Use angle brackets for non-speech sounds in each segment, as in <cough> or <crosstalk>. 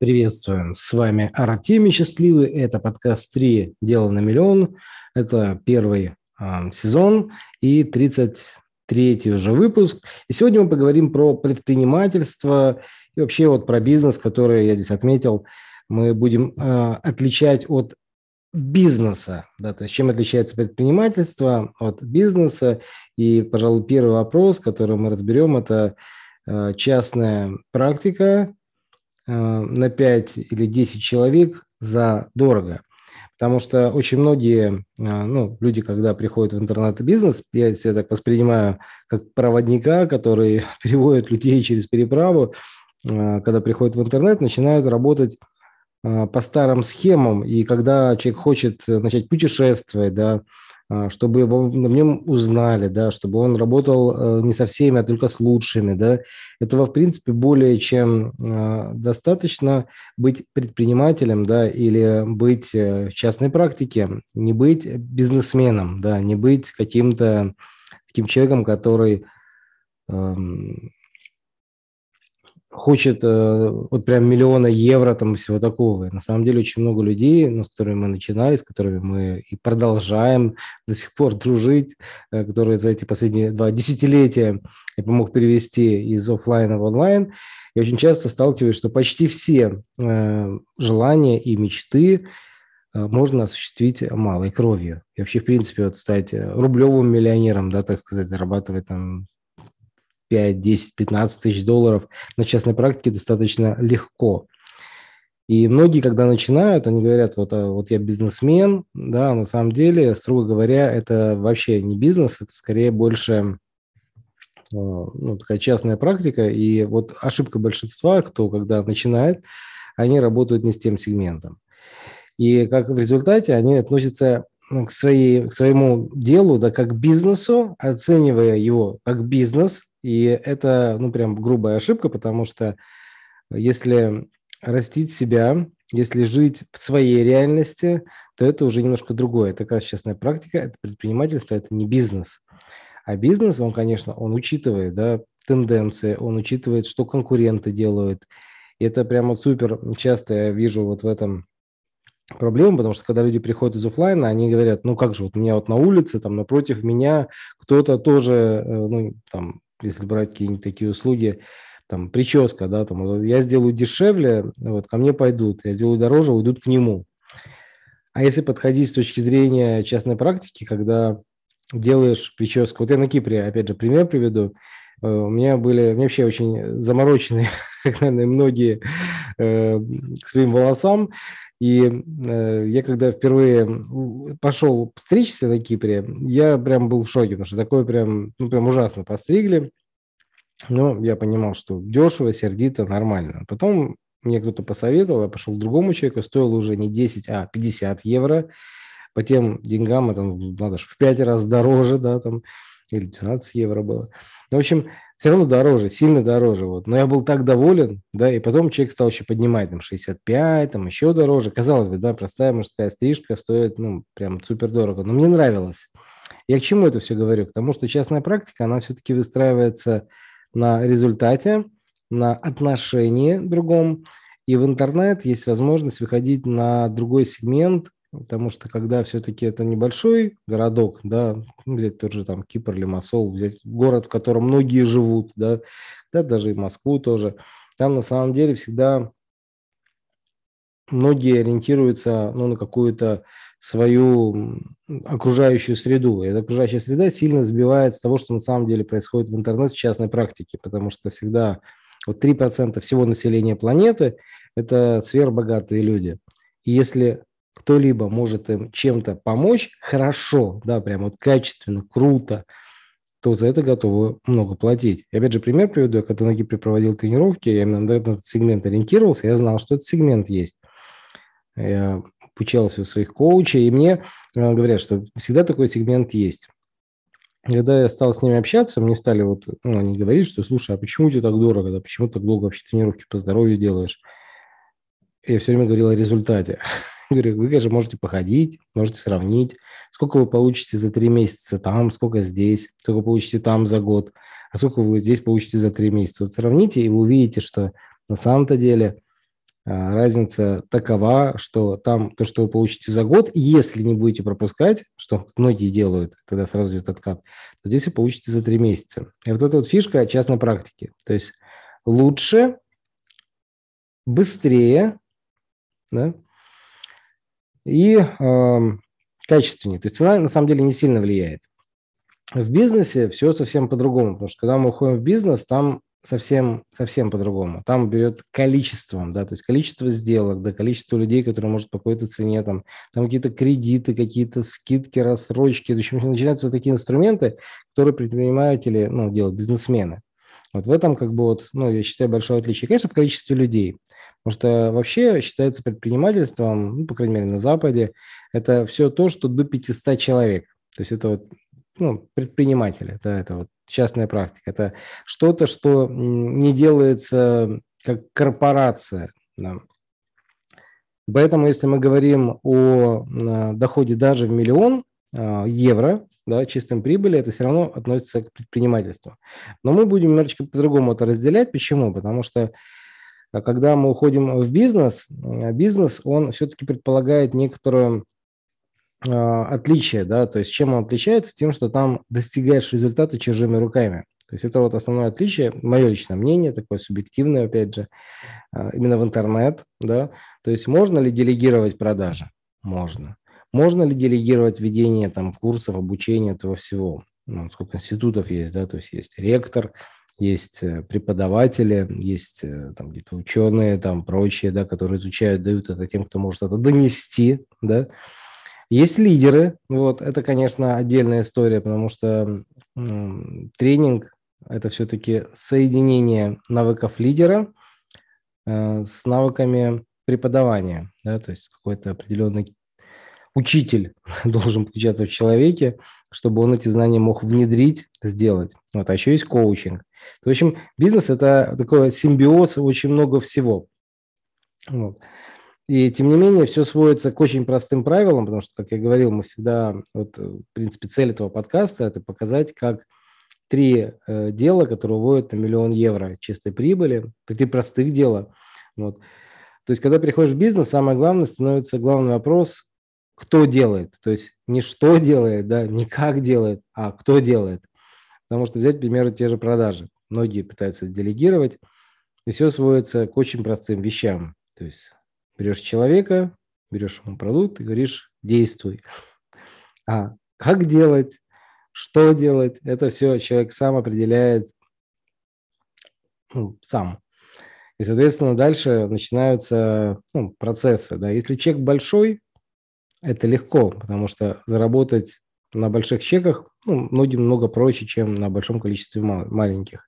Приветствуем. С вами Артемий Счастливый. Это подкаст «Три дела на миллион». Это первый э, сезон и 33-й уже выпуск. И сегодня мы поговорим про предпринимательство и вообще вот про бизнес, который я здесь отметил. Мы будем э, отличать от бизнеса, да, то есть чем отличается предпринимательство от бизнеса. И, пожалуй, первый вопрос, который мы разберем, это э, частная практика, на 5 или 10 человек за дорого. Потому что очень многие э, ну, люди, когда приходят в интернет-бизнес, я себя так воспринимаю как проводника, который <laughs> переводит людей через переправу, э, когда приходят в интернет, начинают работать по старым схемам. И когда человек хочет начать путешествовать, да, чтобы его на нем узнали, да, чтобы он работал э, не со всеми, а только с лучшими. Да. Этого, в принципе, более чем а, достаточно быть предпринимателем да, или быть э, в частной практике, не быть бизнесменом, да, не быть каким-то таким человеком, который эм, хочет э, вот прям миллиона евро там всего такого. На самом деле очень много людей, ну, с которыми мы начинали, с которыми мы и продолжаем до сих пор дружить, э, которые за эти последние два десятилетия я помог перевести из офлайна в онлайн. Я очень часто сталкиваюсь, что почти все э, желания и мечты э, можно осуществить малой кровью. И вообще, в принципе, вот стать рублевым миллионером, да, так сказать, зарабатывать там 5, 10, 15 тысяч долларов на частной практике достаточно легко. И многие, когда начинают, они говорят, вот, а, вот я бизнесмен, да, на самом деле, строго говоря, это вообще не бизнес, это скорее больше а, ну, такая частная практика. И вот ошибка большинства, кто когда начинает, они работают не с тем сегментом. И как в результате они относятся к, своей, к своему делу, да, как к бизнесу, оценивая его как бизнес, и это, ну, прям грубая ошибка, потому что если растить себя, если жить в своей реальности, то это уже немножко другое. Это как раз частная практика, это предпринимательство, это не бизнес. А бизнес, он, конечно, он учитывает да, тенденции, он учитывает, что конкуренты делают. И это прямо супер часто я вижу вот в этом проблему, потому что когда люди приходят из офлайна, они говорят, ну как же, вот у меня вот на улице, там напротив меня кто-то тоже, э, ну там если брать какие-нибудь такие услуги, там, прическа, да, там, я сделаю дешевле, вот, ко мне пойдут, я сделаю дороже, уйдут к нему. А если подходить с точки зрения частной практики, когда делаешь прическу, вот я на Кипре, опять же, пример приведу, э, у меня были, меня вообще очень замороченные, <laughs> наверное, многие э, к своим волосам, и э, я когда впервые пошел стричься на Кипре, я прям был в шоке, потому что такое прям, ну, прям ужасно постригли. Но я понимал, что дешево, сердито, нормально. Потом мне кто-то посоветовал, я пошел к другому человеку, стоило уже не 10, а 50 евро. По тем деньгам это ну, надо же в 5 раз дороже, да, там, или 12 евро было. Ну, в общем, все равно дороже, сильно дороже. Вот. Но я был так доволен, да, и потом человек стал еще поднимать, там, 65, там, еще дороже. Казалось бы, да, простая мужская стрижка стоит, ну, прям супер дорого. Но мне нравилось. Я к чему это все говорю? К тому, что частная практика, она все-таки выстраивается на результате, на отношении другом. И в интернет есть возможность выходить на другой сегмент, Потому что когда все-таки это небольшой городок, да, ну, взять тот же там Кипр, Лимассол, взять город, в котором многие живут, да, да, даже и Москву тоже, там на самом деле всегда многие ориентируются ну, на какую-то свою окружающую среду. И эта окружающая среда сильно сбивает с того, что на самом деле происходит в интернет в частной практике, потому что всегда вот 3% всего населения планеты – это сверхбогатые люди. И если кто-либо может им чем-то помочь хорошо, да, прям вот качественно, круто, то за это готовы много платить. И опять же, пример приведу. Я когда на Кипре проводил тренировки, я именно на этот сегмент ориентировался, я знал, что этот сегмент есть. Я обучался у своих коучей, и мне э, говорят, что всегда такой сегмент есть. Когда я стал с ними общаться, мне стали вот, ну, они говорить, что, слушай, а почему тебе так дорого, да, почему так долго вообще тренировки по здоровью делаешь? я все время говорил о результате. Говорю, вы, конечно, можете походить, можете сравнить, сколько вы получите за три месяца там, сколько здесь, сколько получите там за год, а сколько вы здесь получите за три месяца. Вот сравните, и вы увидите, что на самом-то деле а, разница такова, что там то, что вы получите за год, если не будете пропускать, что многие делают, тогда сразу идет откат, то здесь вы получите за три месяца. И вот эта вот фишка частной практики. То есть лучше, быстрее да, и э, качественнее. То есть цена на самом деле не сильно влияет. В бизнесе все совсем по-другому, потому что когда мы уходим в бизнес, там совсем, совсем по-другому. Там берет количеством, да, то есть количество сделок, да, количество людей, которые может по какой-то цене, там, там какие-то кредиты, какие-то скидки, рассрочки. В общем, начинаются такие инструменты, которые предприниматели, ну, делают бизнесмены. Вот в этом, как бы, вот, ну, я считаю, большое отличие. Конечно, в количестве людей. Потому что вообще считается предпринимательством, ну, по крайней мере, на Западе, это все то, что до 500 человек. То есть это вот ну, предприниматели, да, это вот частная практика. Это что-то, что не делается как корпорация. Да. Поэтому, если мы говорим о доходе даже в миллион а, евро, да, чистым прибыли, это все равно относится к предпринимательству. Но мы будем немножечко по-другому это разделять. Почему? Потому что а, когда мы уходим в бизнес, а, бизнес, он все-таки предполагает некоторую а, отличие, да, то есть чем он отличается? Тем, что там достигаешь результата чужими руками. То есть это вот основное отличие, мое личное мнение, такое субъективное, опять же, именно в интернет, да. То есть можно ли делегировать продажи? Можно. Можно ли делегировать ведение там курсов, обучения этого всего? Ну, сколько институтов есть, да, то есть есть ректор, есть э, преподаватели, есть э, там где-то ученые, там прочие, да, которые изучают, дают это тем, кто может это донести, да, есть лидеры, вот, это, конечно, отдельная история, потому что м, тренинг – это все-таки соединение навыков лидера э, с навыками преподавания, да, то есть какой-то определенный учитель <laughs> должен включаться в человеке, чтобы он эти знания мог внедрить, сделать. Вот, а еще есть коучинг. В общем, бизнес – это такой симбиоз очень много всего. Вот. И тем не менее, все сводится к очень простым правилам, потому что, как я говорил, мы всегда, вот, в принципе, цель этого подкаста – это показать, как три э, дела, которые уводят на миллион евро чистой прибыли, три простых дела. Вот. То есть, когда приходишь в бизнес, самое главное становится главный вопрос, кто делает. То есть не что делает, да, не как делает, а кто делает. Потому что взять, к примеру, те же продажи. Многие пытаются делегировать, и все сводится к очень простым вещам. То есть Берешь человека, берешь ему продукт и говоришь, действуй. А как делать, что делать, это все человек сам определяет ну, сам. И, соответственно, дальше начинаются ну, процессы. Да. Если чек большой, это легко, потому что заработать на больших чеках ну, многим много проще, чем на большом количестве маленьких.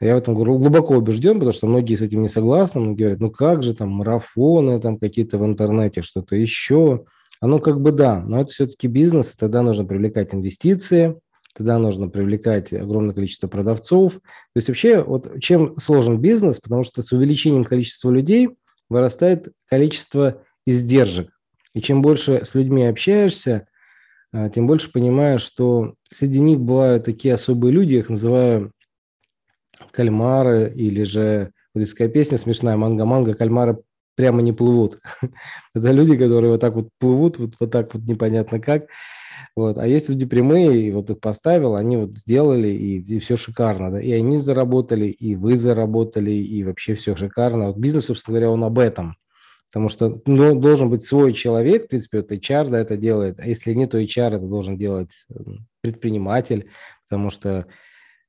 Я в этом глубоко убежден, потому что многие с этим не согласны. Многие говорят, ну как же там марафоны там какие-то в интернете, что-то еще. Оно как бы да, но это все-таки бизнес, и тогда нужно привлекать инвестиции, тогда нужно привлекать огромное количество продавцов. То есть вообще вот чем сложен бизнес, потому что с увеличением количества людей вырастает количество издержек. И чем больше с людьми общаешься, а, тем больше понимаешь, что среди них бывают такие особые люди, их называю кальмары или же вот есть такая песня смешная «Манго-манго, кальмары прямо не плывут». <laughs> Это люди, которые вот так вот плывут, вот, вот так вот непонятно как. Вот. А есть люди прямые, и вот их поставил, они вот сделали, и, и все шикарно. Да? И они заработали, и вы заработали, и вообще все шикарно. Вот бизнес, собственно говоря, он об этом. Потому что ну, должен быть свой человек, в принципе, вот HR да, это делает. А если нет, то HR это должен делать предприниматель, потому что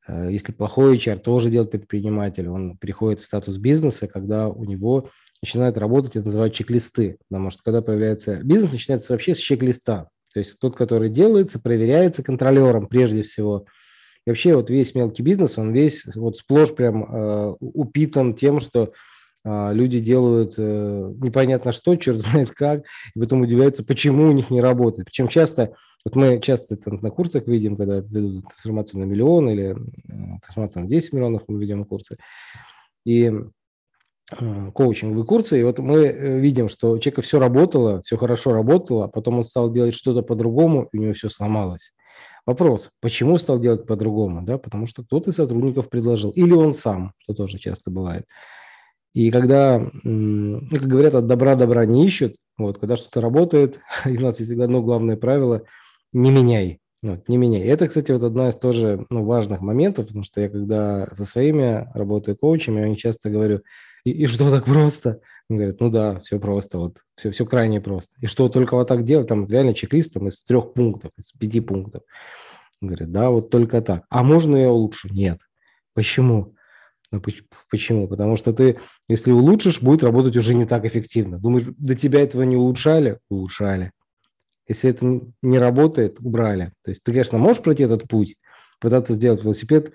Э, если плохой HR, тоже делает предприниматель. Он приходит в статус бизнеса, когда у него начинают работать, это называют чек-листы. Потому что когда появляется бизнес, начинается вообще с чек-листа. То есть тот, который делается, проверяется контролером прежде всего. И вообще вот весь мелкий бизнес, он весь вот сплошь прям э, упитан тем, что люди делают э, непонятно что, черт <laughs> знает как, и потом удивляются, почему у них не работает. Причем часто вот мы часто это на курсах видим, когда ведут трансформацию на миллион или трансформацию на 10 миллионов, мы ведем курсы. И коучинговые курсы, и вот мы э, видим, что у человека все работало, все хорошо работало, а потом он стал делать что-то по-другому, и у него все сломалось. Вопрос, почему стал делать по-другому? Да, потому что кто-то из сотрудников предложил, или он сам, что тоже часто бывает. И когда, ну, как говорят, от добра добра не ищут, вот, когда что-то работает, <laughs> и у нас есть всегда одно главное правило – не меняй. Вот, не меняй. Это, кстати, вот одна из тоже ну, важных моментов, потому что я когда со своими работаю коучами, я часто говорю, и, и что так просто? Он говорит, ну да, все просто, вот все, все крайне просто. И что только вот так делать, там реально чек-лист там, из трех пунктов, из пяти пунктов. Он говорит, да, вот только так. А можно ее лучше? Нет. Почему? Ну, почему? Потому что ты, если улучшишь, будет работать уже не так эффективно. Думаешь, до тебя этого не улучшали? Улучшали. Если это не работает, убрали. То есть ты, конечно, можешь пройти этот путь, пытаться сделать велосипед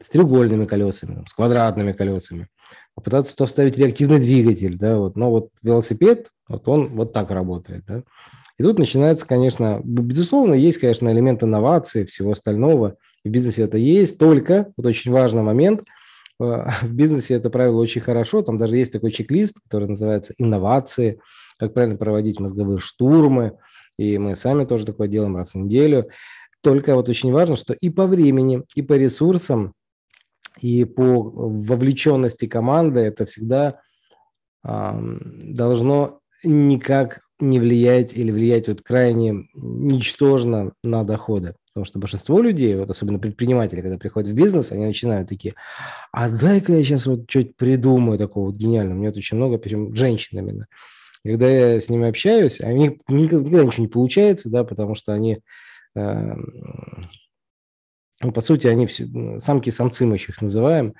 с треугольными колесами, с квадратными колесами, попытаться туда вставить реактивный двигатель, да, вот, но вот велосипед, вот он вот так работает, да. И тут начинается, конечно, безусловно, есть, конечно, элемент инновации, всего остального. В бизнесе это есть, только, вот очень важный момент, <laughs> в бизнесе это правило очень хорошо, там даже есть такой чек-лист, который называется «Инновации», как правильно проводить мозговые штурмы, и мы сами тоже такое делаем раз в неделю. Только вот очень важно, что и по времени, и по ресурсам, и по вовлеченности команды это всегда э, должно никак не влиять или влиять вот крайне ничтожно на доходы. Потому что большинство людей, вот особенно предприниматели, когда приходят в бизнес, они начинают такие, а дай-ка я сейчас вот что-то придумаю такого вот гениального. У меня очень много, причем женщин именно. Когда я с ними общаюсь, у них никогда ничего не получается, да, потому что они, э, ну, по сути, они все, самки и самцы мы их называем,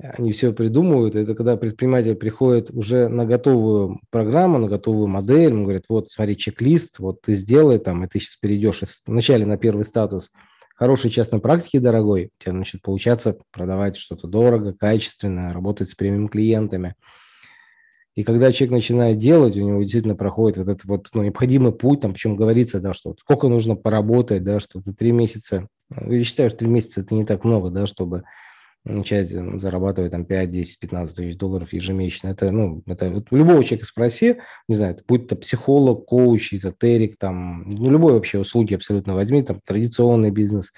они все придумывают. Это когда предприниматель приходит уже на готовую программу, на готовую модель, он говорит, вот, смотри, чек-лист, вот ты сделай там, и ты сейчас перейдешь вначале на первый статус хорошей частной практики, дорогой, у тебя начнет получаться продавать что-то дорого, качественно, работать с прямыми клиентами – и когда человек начинает делать, у него действительно проходит вот этот вот ну, необходимый путь, там, причем говорится, да, что сколько нужно поработать, да, что это три месяца. Я считаю, что три месяца это не так много, да, чтобы начать зарабатывать там 5, 10, 15 тысяч долларов ежемесячно. Это, ну, это вот любого человека спроси, не знаю, будь это психолог, коуч, эзотерик, там, ну, любой вообще услуги абсолютно возьми, там, традиционный бизнес,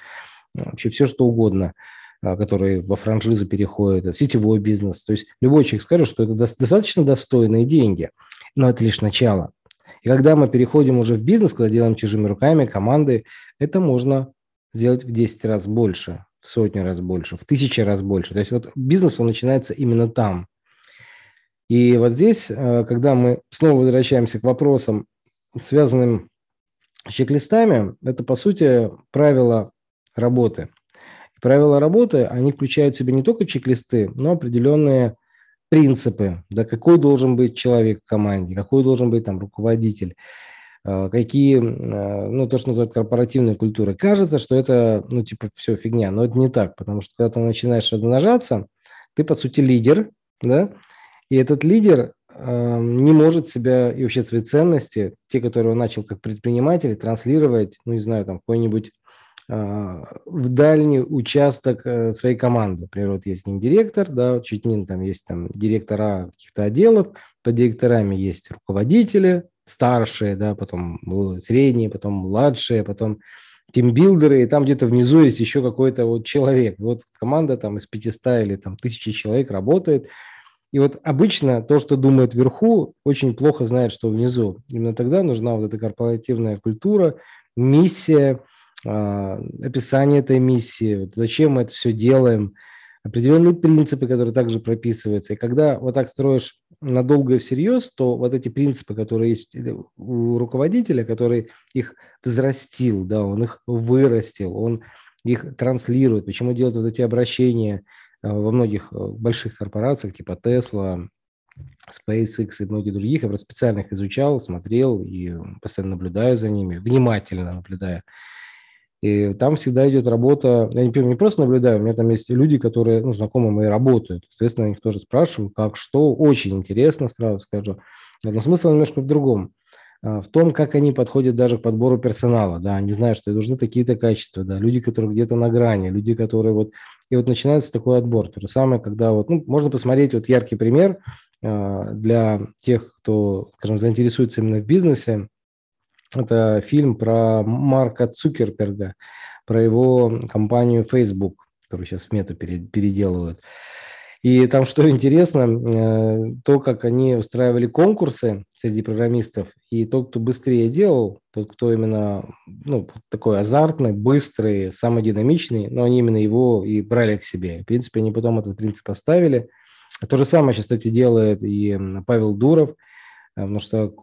вообще все что угодно – а, которые во франшизу переходят, в сетевой бизнес. То есть любой человек скажет, что это достаточно достойные деньги, но это лишь начало. И когда мы переходим уже в бизнес, когда делаем чужими руками, команды, это можно сделать в 10 раз больше, в сотни раз больше, в тысячи раз больше. То есть вот бизнес, он начинается именно там. И вот здесь, э, когда мы снова возвращаемся к вопросам, связанным с чек-листами, это, по сути, правило работы – Правила работы, они включают в себя не только чек-листы, но определенные принципы, да, какой должен быть человек в команде, какой должен быть там руководитель, какие, а, ну, то, что называют корпоративной культурой. Кажется, что это, ну, типа, все фигня, но это не так, потому что когда ты начинаешь размножаться, ты, по сути, лидер, да, и этот лидер э, не может себя и вообще свои ценности, те, которые он начал как предприниматель, транслировать, ну, не знаю, там, какой-нибудь в дальний участок э, своей команды. Например, вот есть директор, да, чуть не там есть там директора каких-то отделов, под директорами есть руководители, старшие, да, потом средние, потом младшие, потом тимбилдеры, и там где-то внизу есть еще какой-то вот человек. Вот команда там из 500 или там тысячи человек работает. И вот обычно то, что думает вверху, очень плохо знает, что внизу. Именно тогда нужна вот эта корпоративная культура, миссия, а, описание этой миссии, зачем мы это все делаем, определенные принципы, которые также прописываются. И когда вот так строишь надолго и всерьез, то вот эти принципы, которые есть у руководителя, который их взрастил, да, он их вырастил, он их транслирует. Почему делают вот эти обращения а, во многих э, больших корпорациях, типа Tesla, SpaceX и многих других. Я просто специально их изучал, смотрел и постоянно наблюдаю за ними, внимательно наблюдаю. И там всегда идет работа, я не, не просто наблюдаю, у меня там есть люди, которые, ну, знакомые мои работают. Соответственно, их тоже спрашиваю, как, что. Очень интересно, сразу скажу. Но смысл немножко в другом. А, в том, как они подходят даже к подбору персонала. Да, они знают, что нужны такие-то качества. Да, люди, которые где-то на грани, люди, которые вот... И вот начинается такой отбор. То же самое, когда вот... Ну, можно посмотреть вот яркий пример а, для тех, кто, скажем, заинтересуется именно в бизнесе это фильм про Марка Цукерберга, про его компанию Facebook, которую сейчас в мету переделывают. И там что интересно, э, то, как они устраивали конкурсы среди программистов, и тот, кто быстрее делал, тот, кто именно ну, такой азартный, быстрый, самый динамичный, но они именно его и брали к себе. В принципе, они потом этот принцип оставили. То же самое сейчас, кстати, делает и Павел Дуров, потому что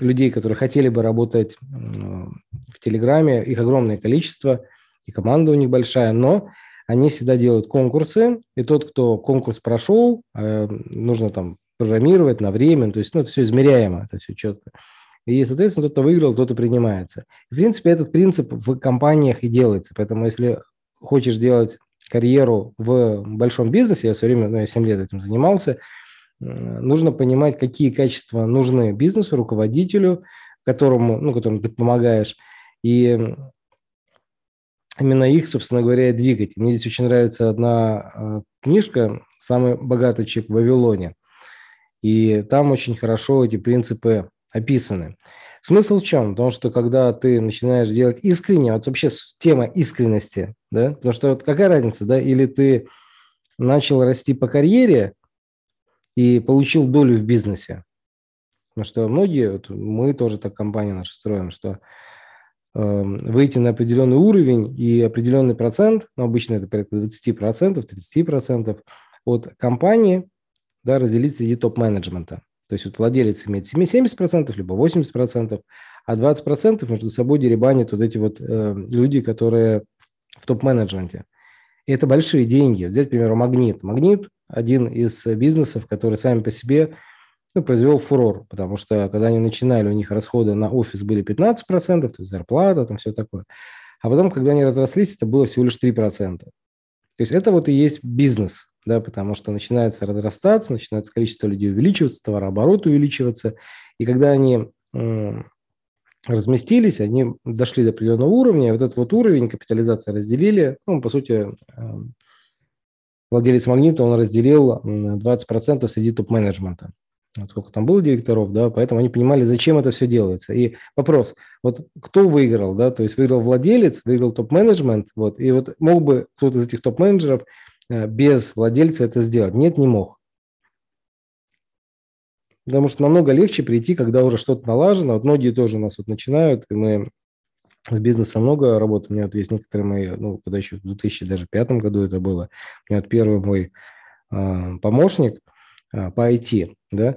людей, которые хотели бы работать в Телеграме, их огромное количество, и команда у них большая, но они всегда делают конкурсы, и тот, кто конкурс прошел, э, нужно там программировать на время, то есть ну, это все измеряемо, это все четко. И, соответственно, тот, кто выиграл, тот и принимается. В принципе, этот принцип в компаниях и делается. Поэтому, если хочешь делать карьеру в большом бизнесе, я все время, ну, я 7 лет этим занимался, нужно понимать, какие качества нужны бизнесу, руководителю, которому, ну, которому ты помогаешь, и именно их, собственно говоря, и двигать. Мне здесь очень нравится одна а, книжка «Самый богатый человек в Вавилоне». И там очень хорошо эти принципы описаны. Смысл в чем? Потому что когда ты начинаешь делать искренне, вот вообще тема искренности, да, потому что вот какая разница, да, или ты начал расти по карьере и получил долю в бизнесе, потому что многие, вот мы тоже так компания наша строим, что Эм, выйти на определенный уровень и определенный процент, ну, обычно это порядка 20%, 30% от компании да, разделить среди топ-менеджмента. То есть вот владелец имеет 70%, либо 80%, а 20% между собой деребанят вот эти вот э, люди, которые в топ-менеджменте. И это большие деньги. Взять, к примеру, Магнит. Магнит – один из бизнесов, который сами по себе ну, произвел фурор, потому что когда они начинали, у них расходы на офис были 15%, то есть зарплата, там все такое. А потом, когда они разрослись, это было всего лишь 3%. То есть это вот и есть бизнес, да, потому что начинается разрастаться, начинается количество людей увеличиваться, товарооборот увеличиваться. И когда они разместились, они дошли до определенного уровня, вот этот вот уровень капитализации разделили, ну, по сути, эм, владелец магнита, он разделил 20% среди топ-менеджмента вот сколько там было директоров, да, поэтому они понимали, зачем это все делается. И вопрос, вот кто выиграл, да, то есть выиграл владелец, выиграл топ-менеджмент, вот, и вот мог бы кто-то из этих топ-менеджеров э, без владельца это сделать? Нет, не мог. Потому что намного легче прийти, когда уже что-то налажено. Вот многие тоже у нас вот начинают, и мы с бизнесом много работаем. У меня вот есть некоторые мои, ну, когда еще в 2005 году это было, у меня вот первый мой э, помощник – а, по IT, да,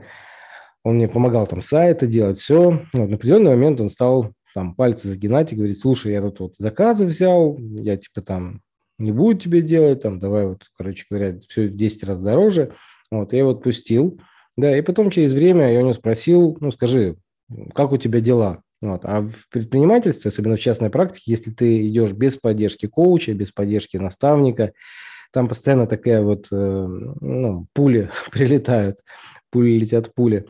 он мне помогал там сайты делать, все. Вот, на определенный момент он стал там пальцы загинать и говорить, слушай, я тут вот заказы взял, я типа там не буду тебе делать, там давай вот, короче говоря, все в 10 раз дороже. Вот, я его отпустил, да, и потом через время я у него спросил, ну, скажи, как у тебя дела? Вот. А в предпринимательстве, особенно в частной практике, если ты идешь без поддержки коуча, без поддержки наставника, там постоянно такая вот, э, ну, пули <laughs> прилетают, пули летят пули.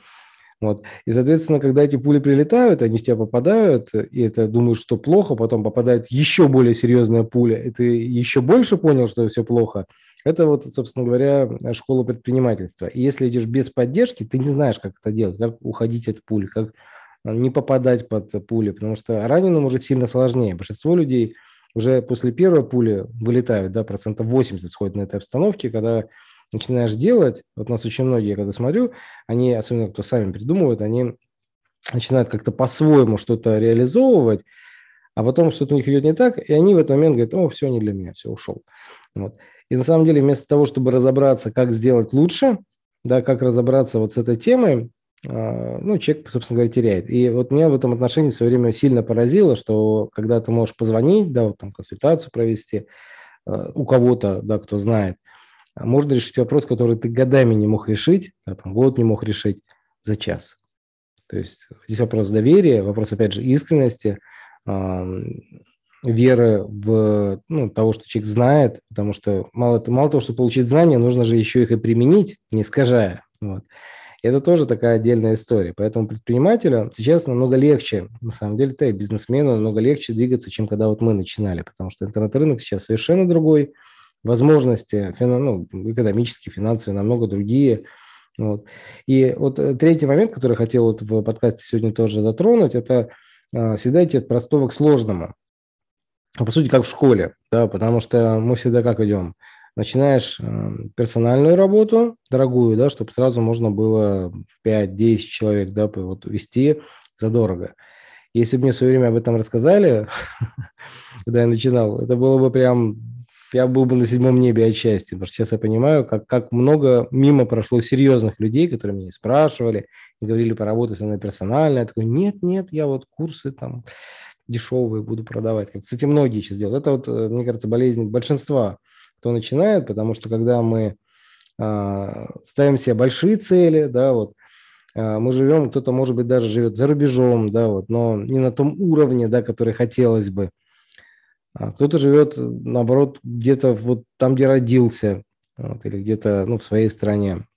Вот. И, соответственно, когда эти пули прилетают, они в тебя попадают, и это думаешь, что плохо, потом попадает еще более серьезная пуля, и ты еще больше понял, что все плохо. Это вот, собственно говоря, школа предпринимательства. И если идешь без поддержки, ты не знаешь, как это делать, как уходить от пули, как не попадать под пули, потому что раненому уже сильно сложнее. Большинство людей уже после первой пули вылетают, да, процентов 80 сходит на этой обстановке, когда начинаешь делать, вот нас очень многие, когда смотрю, они, особенно кто сами придумывают, они начинают как-то по-своему что-то реализовывать, а потом что-то у них идет не так, и они в этот момент говорят, о, все не для меня, все, ушел. Вот. И на самом деле вместо того, чтобы разобраться, как сделать лучше, да, как разобраться вот с этой темой, ну, человек, собственно говоря, теряет. И вот меня в этом отношении в свое время сильно поразило, что когда ты можешь позвонить, да, вот там консультацию провести а, у кого-то, да, кто знает, а можно решить вопрос, который ты годами не мог решить, да, там, год не мог решить за час. То есть здесь вопрос доверия, вопрос, опять же, искренности, веры в ну, того, что человек знает, потому что мало, мало того, что получить знания, нужно же еще их и применить, не искажая. Вот. Это тоже такая отдельная история. Поэтому предпринимателю сейчас намного легче, на самом деле, да, бизнесмену намного легче двигаться, чем когда вот мы начинали, потому что интернет-рынок сейчас совершенно другой, возможности ну, экономические, финансовые намного другие. Вот. И вот э, третий момент, который хотел вот в подкасте сегодня тоже затронуть, это а, всегда идти от простого к сложному. А по сути, как в школе, да, потому что мы всегда как идем? Начинаешь э, персональную работу, дорогую, да, чтобы сразу можно было 5-10 человек, да, вот вести задорого. Если бы мне в свое время об этом рассказали, <laughs> когда я начинал, это было бы прям, я был бы на седьмом небе от счастья, потому что сейчас я понимаю, как, как много мимо прошло серьезных людей, которые меня спрашивали, и говорили, поработать со мной персонально. Я такой, нет, нет, я вот курсы там дешевые буду продавать. Кстати, многие сейчас делают. Это вот, э, мне кажется, болезнь большинства кто начинает, потому что когда мы э, ставим себе большие цели, да, вот, э, мы живем, кто-то, может быть, даже живет за рубежом, да, вот, но не на том уровне, да, который хотелось бы. А кто-то живет, наоборот, где-то вот там, где родился, вот, или где-то, ну, в своей стране,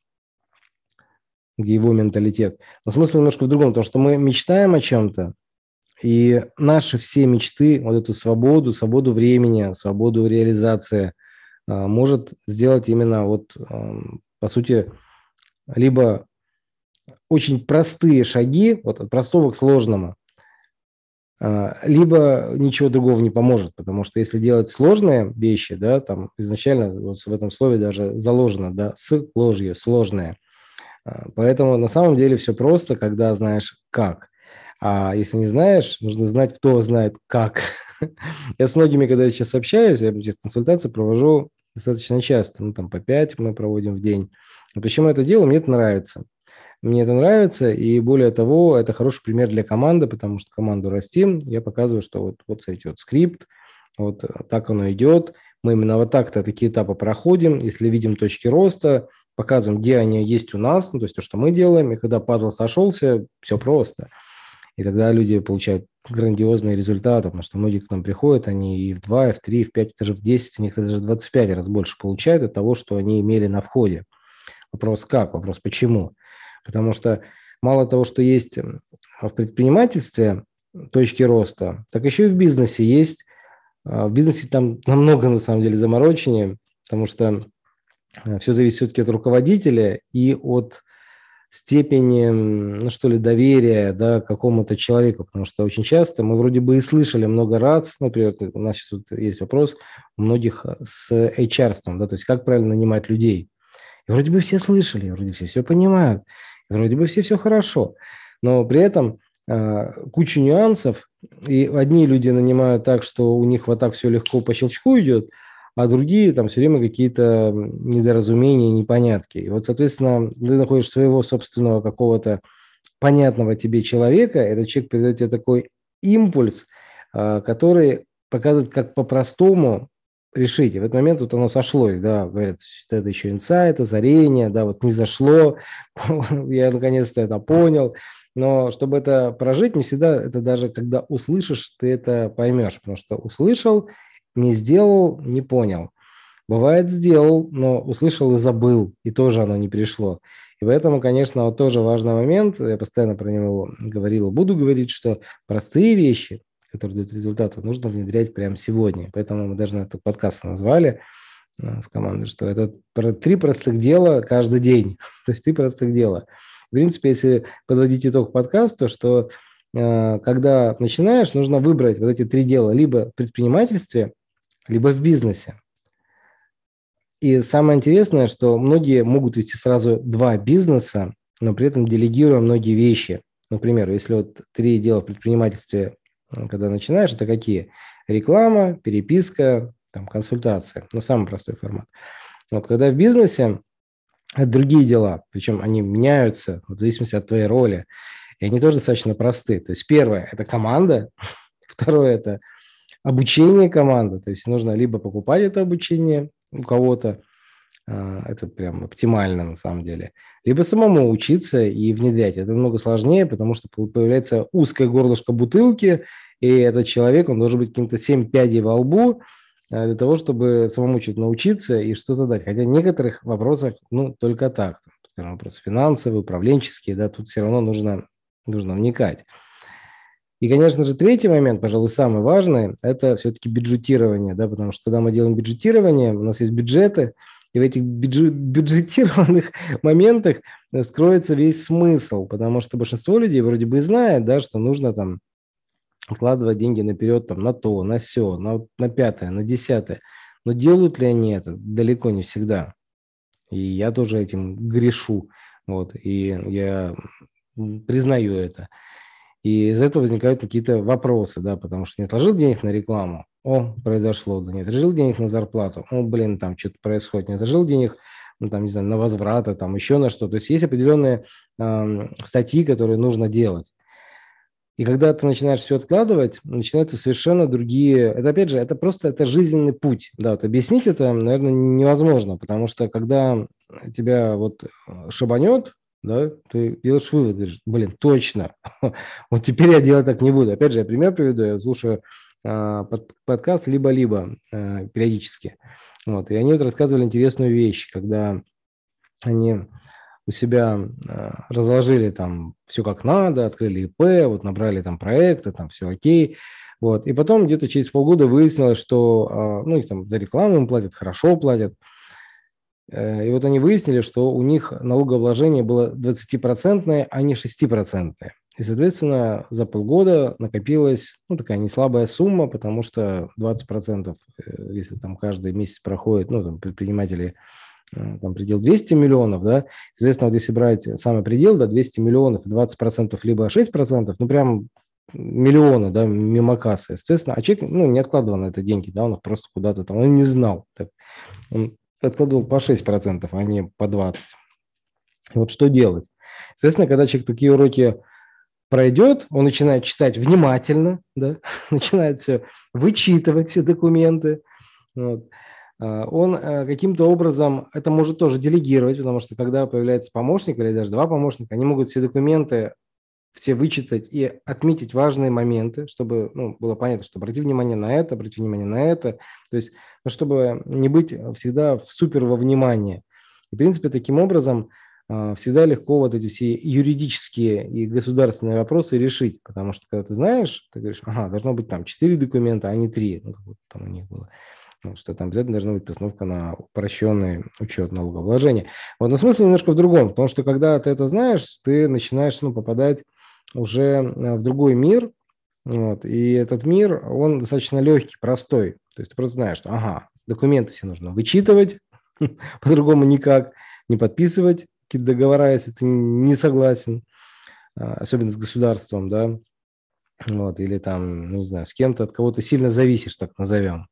где его менталитет. Но смысл немножко в другом, то, что мы мечтаем о чем-то, и наши все мечты, вот эту свободу, свободу времени, свободу реализации – а, может сделать именно вот, по сути, либо очень простые шаги, вот от простого к сложному, а, либо ничего другого не поможет, потому что если делать сложные вещи, да, там изначально вот в этом слове даже заложено, да, с ложью, сложное. А, поэтому на самом деле все просто, когда знаешь как. А если не знаешь, нужно знать, кто знает как. <laughs> Я с многими, когда я сейчас общаюсь, я сейчас консультации провожу достаточно часто, ну, там по 5 мы проводим в день. Но почему это делаю? Мне это нравится. Мне это нравится, и более того, это хороший пример для команды, потому что команду растим. Я показываю, что вот, вот смотрите, вот скрипт, вот так оно идет. Мы именно вот так-то такие этапы проходим. Если видим точки роста, показываем, где они есть у нас, ну, то есть то, что мы делаем, и когда пазл сошелся, все просто – и тогда люди получают грандиозные результаты, потому что многие к нам приходят, они и в 2, и в 3, и в 5, даже в 10, у них даже в 25 раз больше получают от того, что они имели на входе. Вопрос как? Вопрос почему? Потому что мало того, что есть в предпринимательстве точки роста, так еще и в бизнесе есть. А, в бизнесе там намного, на самом деле, замороченнее, потому что э, все зависит все-таки от руководителя и от степени, ну что ли, доверия да, какому-то человеку, потому что очень часто мы вроде бы и слышали много раз, например, у нас сейчас вот есть вопрос у многих с HR, да, то есть как правильно нанимать людей. И вроде бы все слышали, вроде все все понимают, вроде бы все все хорошо, но при этом э, куча нюансов, и одни люди нанимают так, что у них вот так все легко по щелчку идет, а другие там все время какие-то недоразумения, непонятки. И вот, соответственно, ты находишь своего собственного какого-то понятного тебе человека, этот человек передает тебе такой импульс, а, который показывает, как по-простому решить. И в этот момент вот оно сошлось, да, говорят, это еще инсайт, озарение, да, вот не зашло, <laughs> я наконец-то это понял. Но чтобы это прожить, не всегда это даже когда услышишь, ты это поймешь, потому что услышал, не сделал, не понял. Бывает, сделал, но услышал и забыл, и тоже оно не пришло. И поэтому, конечно, вот тоже важный момент, я постоянно про него говорил, буду говорить, что простые вещи, которые дают результаты, нужно внедрять прямо сегодня. Поэтому мы даже на этот подкаст назвали э, с командой, что это три простых дела каждый день. <laughs> То есть три простых дела. В принципе, если подводить итог подкаста, что э, когда начинаешь, нужно выбрать вот эти три дела либо в предпринимательстве, либо в бизнесе. И самое интересное, что многие могут вести сразу два бизнеса, но при этом делегируя многие вещи. Например, если вот три дела в предпринимательстве, когда начинаешь, это какие? Реклама, переписка, там, консультация. Ну, самый простой формат. Вот когда в бизнесе это другие дела, причем они меняются в зависимости от твоей роли, и они тоже достаточно просты. То есть первое – это команда, <laughs> второе – это обучение команды. То есть нужно либо покупать это обучение у кого-то, а, это прям оптимально на самом деле, либо самому учиться и внедрять. Это много сложнее, потому что появляется узкое горлышко бутылки, и этот человек, он должен быть каким-то 7 пядей во лбу, а, для того, чтобы самому чуть научиться и что-то дать. Хотя в некоторых вопросах, ну, только так. Скажем, вопросы финансовые, управленческие, да, тут все равно нужно, нужно вникать. И, конечно же, третий момент, пожалуй, самый важный, это все-таки бюджетирование, да, потому что когда мы делаем бюджетирование, у нас есть бюджеты, и в этих бюджетированных <laughs> моментах скроется весь смысл, потому что большинство людей вроде бы и знает, да, что нужно там вкладывать деньги наперед там, на то, на все, на, на пятое, на десятое. Но делают ли они это? Далеко не всегда. И я тоже этим грешу. Вот, и я признаю это. И из этого возникают какие-то вопросы, да, потому что не отложил денег на рекламу, о, произошло, да, не отложил денег на зарплату, о, блин, там что-то происходит, не отложил денег, ну, там, не знаю, на возврата, там, еще на что. То есть есть определенные э, статьи, которые нужно делать. И когда ты начинаешь все откладывать, начинаются совершенно другие... Это, опять же, это просто это жизненный путь. Да, вот объяснить это, наверное, невозможно, потому что когда тебя вот шабанет, да, ты делаешь вывод, говоришь, блин, точно, <laughs> вот теперь я делать так не буду. Опять же, я пример приведу, я слушаю э, под, подкаст «Либо-либо» э, периодически. Вот, и они вот рассказывали интересную вещь, когда они у себя э, разложили там все как надо, открыли ИП, вот набрали там проекты, там все окей. Вот. И потом где-то через полгода выяснилось, что ну, их там за рекламу им платят, хорошо платят. Э, и вот они выяснили, что у них налогообложение было 20%, а не 6%. И, соответственно, за полгода накопилась ну, такая неслабая сумма, потому что 20%, если там каждый месяц проходит, ну, там предприниматели Э, там предел 200 миллионов, да, соответственно, вот если брать самый предел, да, 200 миллионов, 20% либо 6%, ну, прям миллионы, да, мимо кассы, естественно, а человек, ну, не откладывал на это деньги, да, он их просто куда-то там, он не знал, так, он откладывал по 6%, а не по 20%. Вот что делать? Соответственно, когда человек такие уроки пройдет, он начинает читать внимательно, да, <laughs> начинает все вычитывать все документы, вот, а, он э, каким-то образом это может тоже делегировать, потому что когда появляется помощник или даже два помощника, они могут все документы все вычитать и отметить важные моменты, чтобы ну, было понятно, что обрати внимание на это, обрати внимание на это, то есть ну, чтобы не быть всегда в супер во внимании. И, в принципе, таким образом а, всегда легко вот эти все юридические и государственные вопросы решить, потому что когда ты знаешь, ты говоришь, ага, должно быть там четыре документа, а не три, ну, как вот там у них было ну, что там обязательно должна быть постановка на упрощенный учет налогообложения. Вот, но смысл немножко в другом, потому что когда ты это знаешь, ты начинаешь ну, попадать уже э, в другой мир, вот, и этот мир, он достаточно легкий, простой. То есть ты просто знаешь, что, ага, документы все нужно вычитывать, <laughs> по-другому никак, не подписывать какие-то договора, если ты не согласен, а, особенно с государством, да, вот, или там, ну, не знаю, с кем-то, от кого то сильно зависишь, так назовем.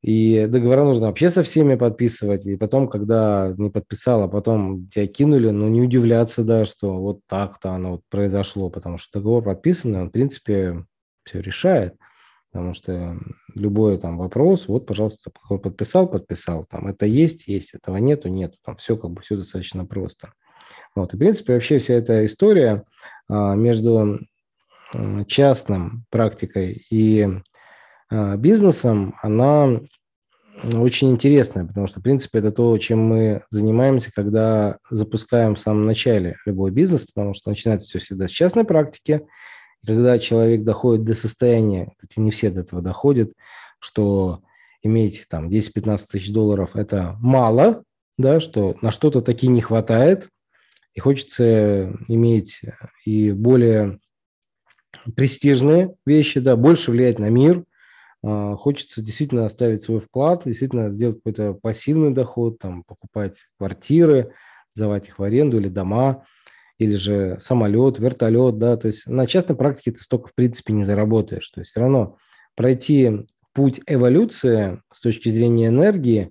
И договора нужно вообще со всеми подписывать. И потом, когда не подписал, а потом тебя кинули, ну, не удивляться, да, что вот так-то оно вот произошло, потому что договор подписанный, он, в принципе, все решает. Потому что любой там вопрос, вот, пожалуйста, подписал, подписал, там это есть, есть, этого нету, нету, там все как бы все достаточно просто. Вот, и, в принципе, вообще вся эта история а, между частным практикой и а, бизнесом, она очень интересная, потому что, в принципе, это то, чем мы занимаемся, когда запускаем в самом начале любой бизнес, потому что начинается все всегда с частной практики. И когда человек доходит до состояния, кстати, не все до этого доходят, что иметь там 10-15 тысяч долларов – это мало, да, что на что-то таки не хватает, и хочется иметь и более престижные вещи, да, больше влиять на мир – а, хочется действительно оставить свой вклад, действительно сделать какой-то пассивный доход, там, покупать квартиры, сдавать их в аренду или дома, или же самолет, вертолет, да, то есть на частной практике ты столько, в принципе, не заработаешь. То есть все равно пройти путь эволюции с точки зрения энергии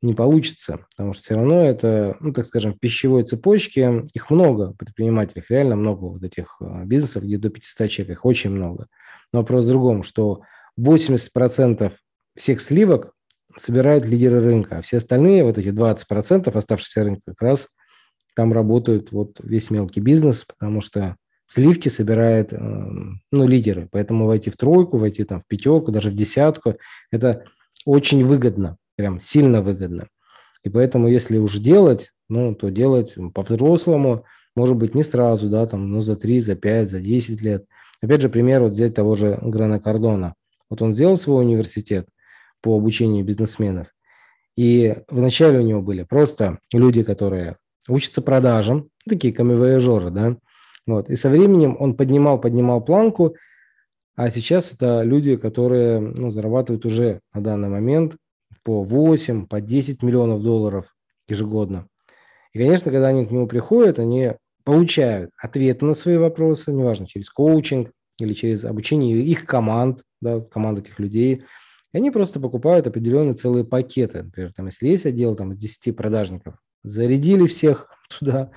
не получится, потому что все равно это, ну, так скажем, в пищевой цепочке, их много, предпринимателей, реально много вот этих а, бизнесов, где до 500 человек, их очень много. Но вопрос в другом, что 80% всех сливок собирают лидеры рынка, а все остальные, вот эти 20% оставшихся рынка, как раз там работают вот весь мелкий бизнес, потому что сливки собирает, э, ну, лидеры. Поэтому войти в тройку, войти там в пятерку, даже в десятку, это очень выгодно, прям сильно выгодно. И поэтому, если уж делать, ну, то делать по-взрослому, может быть, не сразу, да, там, ну, за 3, за 5, за 10 лет. Опять же, пример вот взять того же Грана Кардона. Вот он сделал свой университет по обучению бизнесменов, и вначале у него были просто люди, которые учатся продажам, такие камевояжеры, да, вот, и со временем он поднимал, поднимал планку, а сейчас это люди, которые ну, зарабатывают уже на данный момент по 8, по 10 миллионов долларов ежегодно. И, конечно, когда они к нему приходят, они получают ответы на свои вопросы, неважно, через коучинг или через обучение их команд, да, команд этих людей. И они просто покупают определенные целые пакеты. Например, там, если есть отдел там, из 10 продажников, зарядили всех <laughs> туда,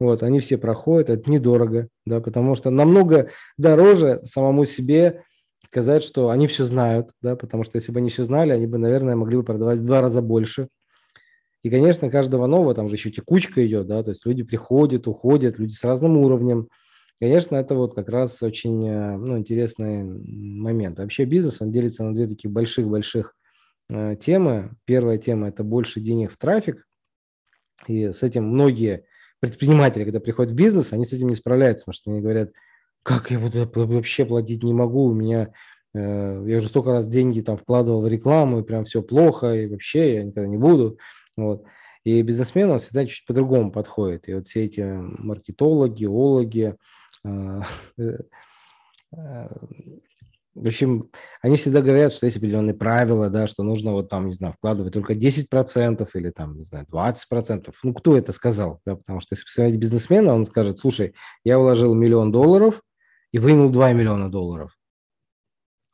вот, они все проходят, это недорого, да, потому что намного дороже самому себе сказать, что они все знают, да, потому что если бы они все знали, они бы, наверное, могли бы продавать в два раза больше. И, конечно, каждого нового, там же еще текучка идет, да, то есть люди приходят, уходят, люди с разным уровнем. Конечно, это вот как раз очень э, ну, интересный момент. Вообще бизнес, он делится на две таких больших-больших э, темы. Первая тема – это больше денег в трафик. И с этим многие предприниматели, когда приходят в бизнес, они с этим не справляются, потому что они говорят, как я буду вообще платить не могу, у меня э, я уже столько раз деньги там вкладывал в рекламу, и прям все плохо, и вообще я никогда не буду. Вот. И бизнесмен, он всегда чуть по-другому подходит. И вот все эти маркетологи, геологи, <laughs> э, э, в общем, они всегда говорят, что есть определенные правила, да, что нужно вот там, не знаю, вкладывать только 10% или там, не знаю, 20%. Ну, кто это сказал? Да, потому что если посмотреть бизнесмена, он скажет, слушай, я вложил миллион долларов и вынул 2 миллиона долларов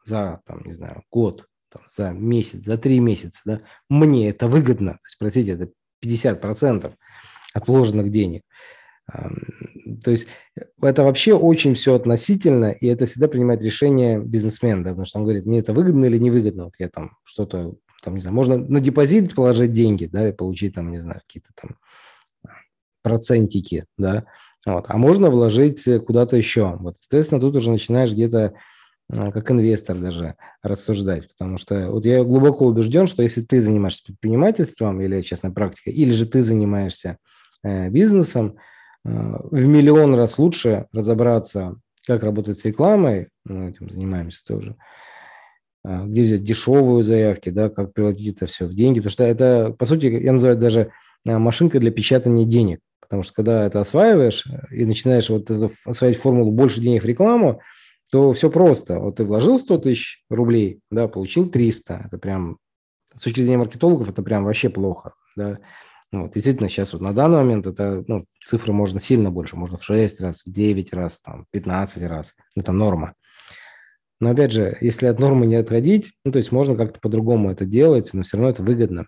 за, там, не знаю, год, там, за месяц, за три месяца, да, мне это выгодно. То есть, простите, это 50% от вложенных денег. То есть это вообще очень все относительно, и это всегда принимает решение бизнесмен, да, потому что он говорит, мне это выгодно или невыгодно, вот я там что-то, там, не знаю, можно на депозит положить деньги, да, и получить там, не знаю, какие-то там процентики, да, вот, а можно вложить куда-то еще. Вот, соответственно, тут уже начинаешь где-то а, как инвестор даже рассуждать, потому что вот я глубоко убежден, что если ты занимаешься предпринимательством или частной практикой, или же ты занимаешься э, бизнесом, в миллион раз лучше разобраться, как работать с рекламой, мы этим занимаемся тоже, а, где взять дешевые заявки, да, как превратить это все в деньги, потому что это, по сути, я называю даже а, машинкой для печатания денег, потому что когда это осваиваешь э, и начинаешь вот эту, осваивать формулу больше денег в рекламу, то все просто. Вот ты вложил 100 тысяч рублей, да, получил 300. Это прям, с точки зрения маркетологов, это прям вообще плохо, да. Ну, вот, действительно, сейчас вот на данный момент это, ну, цифры можно сильно больше, можно в 6 раз, в 9 раз, там, 15 раз. Это норма. Но опять же, если от нормы не отходить, ну, то есть можно как-то по-другому это делать, но все равно это выгодно.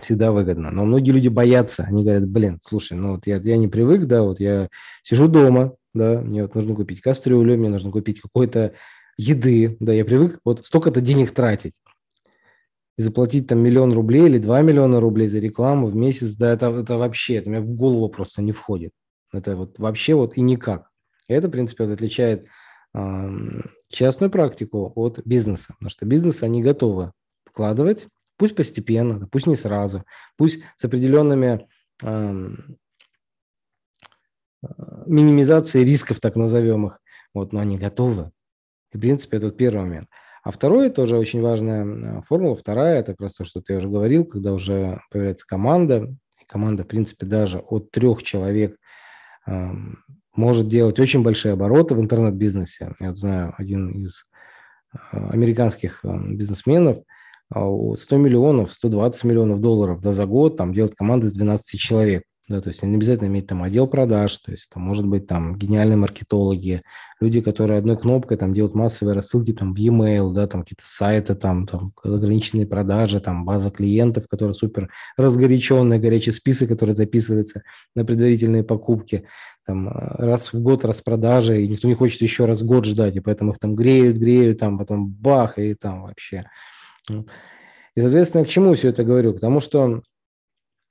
Всегда выгодно. Но многие люди боятся. Они говорят, блин, слушай, ну вот я, я не привык, да, вот я сижу дома, да, мне вот нужно купить кастрюлю, мне нужно купить какой-то еды, да, я привык вот столько-то денег тратить и заплатить там миллион рублей или два миллиона рублей за рекламу в месяц, да, это, это вообще, это меня в голову просто не входит. Это вот вообще вот и никак. Это, в принципе, вот отличает э, частную практику от бизнеса, потому что бизнес они готовы вкладывать, пусть постепенно, пусть не сразу, пусть с определенными э, минимизацией рисков, так назовем их, вот, но они готовы. И, в принципе, это вот первый момент – а второе, тоже очень важная формула, вторая, это как раз то, что ты уже говорил, когда уже появляется команда, команда, в принципе, даже от трех человек э, может делать очень большие обороты в интернет-бизнесе. Я вот знаю один из э, американских бизнесменов, 100 миллионов, 120 миллионов долларов да, за год там делает команда из 12 человек да, то есть не обязательно иметь там отдел продаж, то есть там может быть там гениальные маркетологи, люди, которые одной кнопкой там делают массовые рассылки там в e-mail, да, там какие-то сайты, там, там ограниченные продажи, там база клиентов, которые супер разгоряченные, горячий список, который записывается на предварительные покупки, там раз в год распродажи, и никто не хочет еще раз год ждать, и поэтому их там греют, греют, там потом бах, и там вообще. И, соответственно, к чему все это говорю? Потому что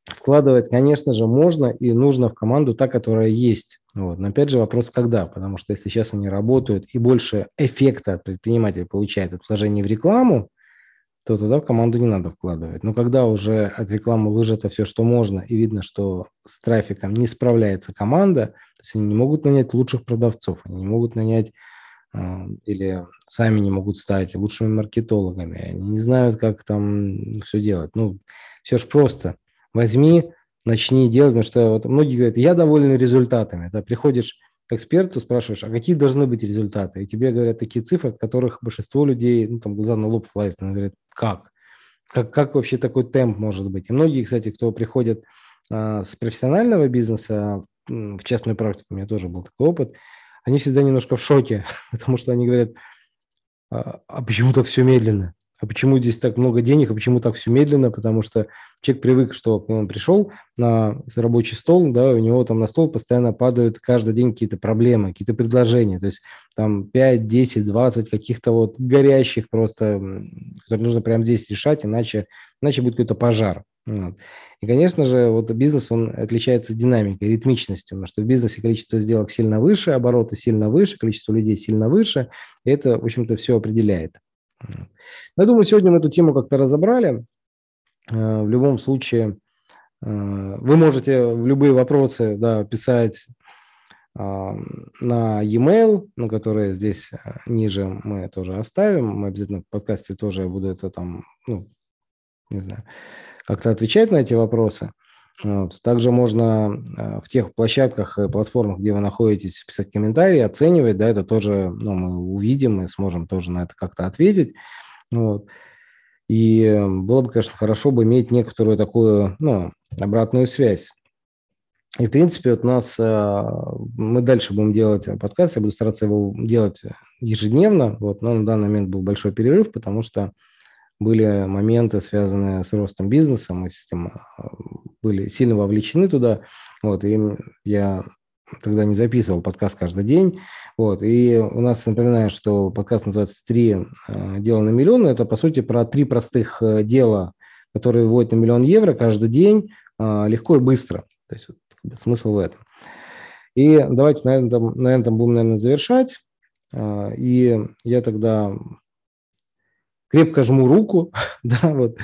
Вкладывать, конечно же, можно и нужно в команду та, которая есть. Вот. Но опять же вопрос, когда. Потому что если сейчас они работают и больше эффекта предприниматель получает от вложения в рекламу, то тогда в команду не надо вкладывать. Но когда уже от рекламы выжато все, что можно, и видно, что с трафиком не справляется команда, то есть они не могут нанять лучших продавцов, они не могут нанять э, или сами не могут стать лучшими маркетологами, они не знают, как там все делать. Ну, все же просто возьми, начни делать, потому что вот многие говорят, я доволен результатами. Да, приходишь к эксперту, спрашиваешь, а какие должны быть результаты? И тебе говорят такие цифры, от которых большинство людей, ну, там, глаза на лоб влазят, они говорят, как? как, как вообще такой темп может быть. И многие, кстати, кто приходит а, с профессионального бизнеса в частную практику, у меня тоже был такой опыт, они всегда немножко в шоке, <laughs> потому что они говорят, а, а почему так все медленно? А почему здесь так много денег, а почему так все медленно, потому что человек привык, что он пришел на рабочий стол, да, у него там на стол постоянно падают каждый день какие-то проблемы, какие-то предложения, то есть там 5, 10, 20 каких-то вот горящих просто, которые нужно прямо здесь решать, иначе, иначе будет какой-то пожар. Вот. И, конечно же, вот бизнес, он отличается динамикой, ритмичностью, потому что в бизнесе количество сделок сильно выше, обороты сильно выше, количество людей сильно выше, и это, в общем-то, все определяет. Я думаю, сегодня мы эту тему как-то разобрали. Э, в любом случае, э, вы можете в любые вопросы да, писать э, на e-mail, на который здесь ниже мы тоже оставим. Мы обязательно в подкасте тоже буду это там, ну, не знаю, как-то отвечать на эти вопросы. Вот. Также можно в тех площадках и платформах, где вы находитесь, писать комментарии, оценивать, да, это тоже ну, мы увидим и сможем тоже на это как-то ответить. Вот. И было бы, конечно, хорошо бы иметь некоторую такую ну, обратную связь. И, в принципе, вот у нас, мы дальше будем делать подкаст, я буду стараться его делать ежедневно, вот, но на данный момент был большой перерыв, потому что были моменты, связанные с ростом бизнеса, мы с этим были сильно вовлечены туда, вот, и я тогда не записывал подкаст каждый день. Вот. И у нас, напоминаю, что подкаст называется «Три э, дела на миллион». Это, по сути, про три простых э, дела, которые выводят на миллион евро каждый день э, легко и быстро. То есть вот, смысл в этом. И давайте на этом, на этом будем, наверное, завершать. И я тогда крепко жму руку, <laughs> да, вот.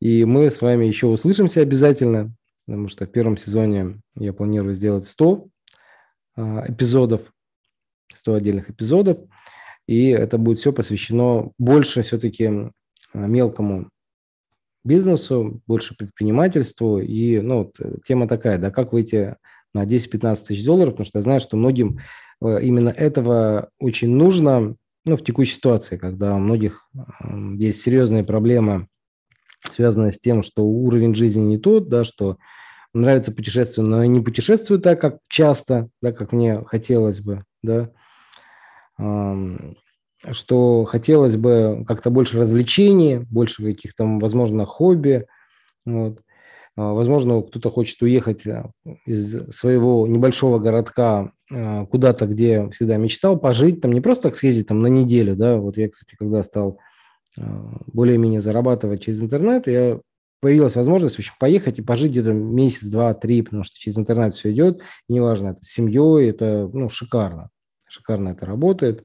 И мы с вами еще услышимся обязательно потому что в первом сезоне я планирую сделать 100 а, эпизодов, 100 отдельных эпизодов, и это будет все посвящено больше все-таки а, мелкому бизнесу, больше предпринимательству. И ну, вот, э, тема такая, да, как выйти на 10-15 тысяч долларов, потому что я знаю, что многим э, именно этого очень нужно ну, в текущей ситуации, когда у многих есть серьезные проблемы связанная с тем, что уровень жизни не тот, да, что нравится путешествие, но я не путешествую так, как часто, да, как мне хотелось бы, да, что хотелось бы как-то больше развлечений, больше каких-то, возможно, хобби, вот. А, возможно, кто-то хочет уехать э, из своего небольшого городка э, куда-то, где всегда мечтал, пожить, там не просто так съездить там на неделю, да, вот я, кстати, когда стал Э, более-менее зарабатывать через интернет, я появилась возможность в общем, поехать и пожить где-то месяц, два, три, потому что через интернет все идет, и неважно, это с семьей, это ну, шикарно, шикарно это работает.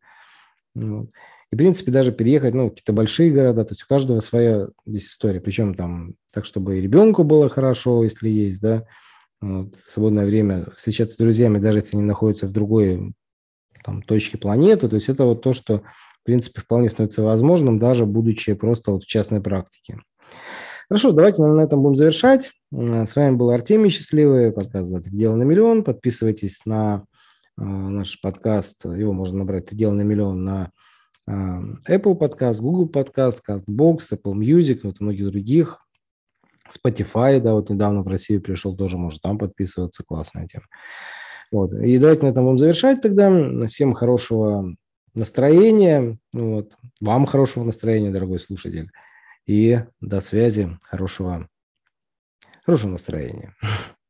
Вот. И, в принципе, даже переехать, ну, какие-то большие города, то есть у каждого своя здесь история, причем там так, чтобы и ребенку было хорошо, если есть, да, вот, свободное время встречаться с друзьями, даже если они находятся в другой там, точке планеты, то есть это вот то, что в принципе, вполне становится возможным, даже будучи просто вот в частной практике. Хорошо, давайте на этом будем завершать. С вами был Артемий Счастливый, подкаст «Дело на миллион». Подписывайтесь на э, наш подкаст, его можно набрать «Дело на миллион» на э, Apple подкаст, Google подкаст, CastBox, Apple Music, вот и многих других. Spotify, да, вот недавно в Россию пришел, тоже может там подписываться, классная тема. Вот. И давайте на этом будем завершать тогда. Всем хорошего настроения. Вот. Вам хорошего настроения, дорогой слушатель. И до связи. Хорошего, хорошего настроения. <laughs>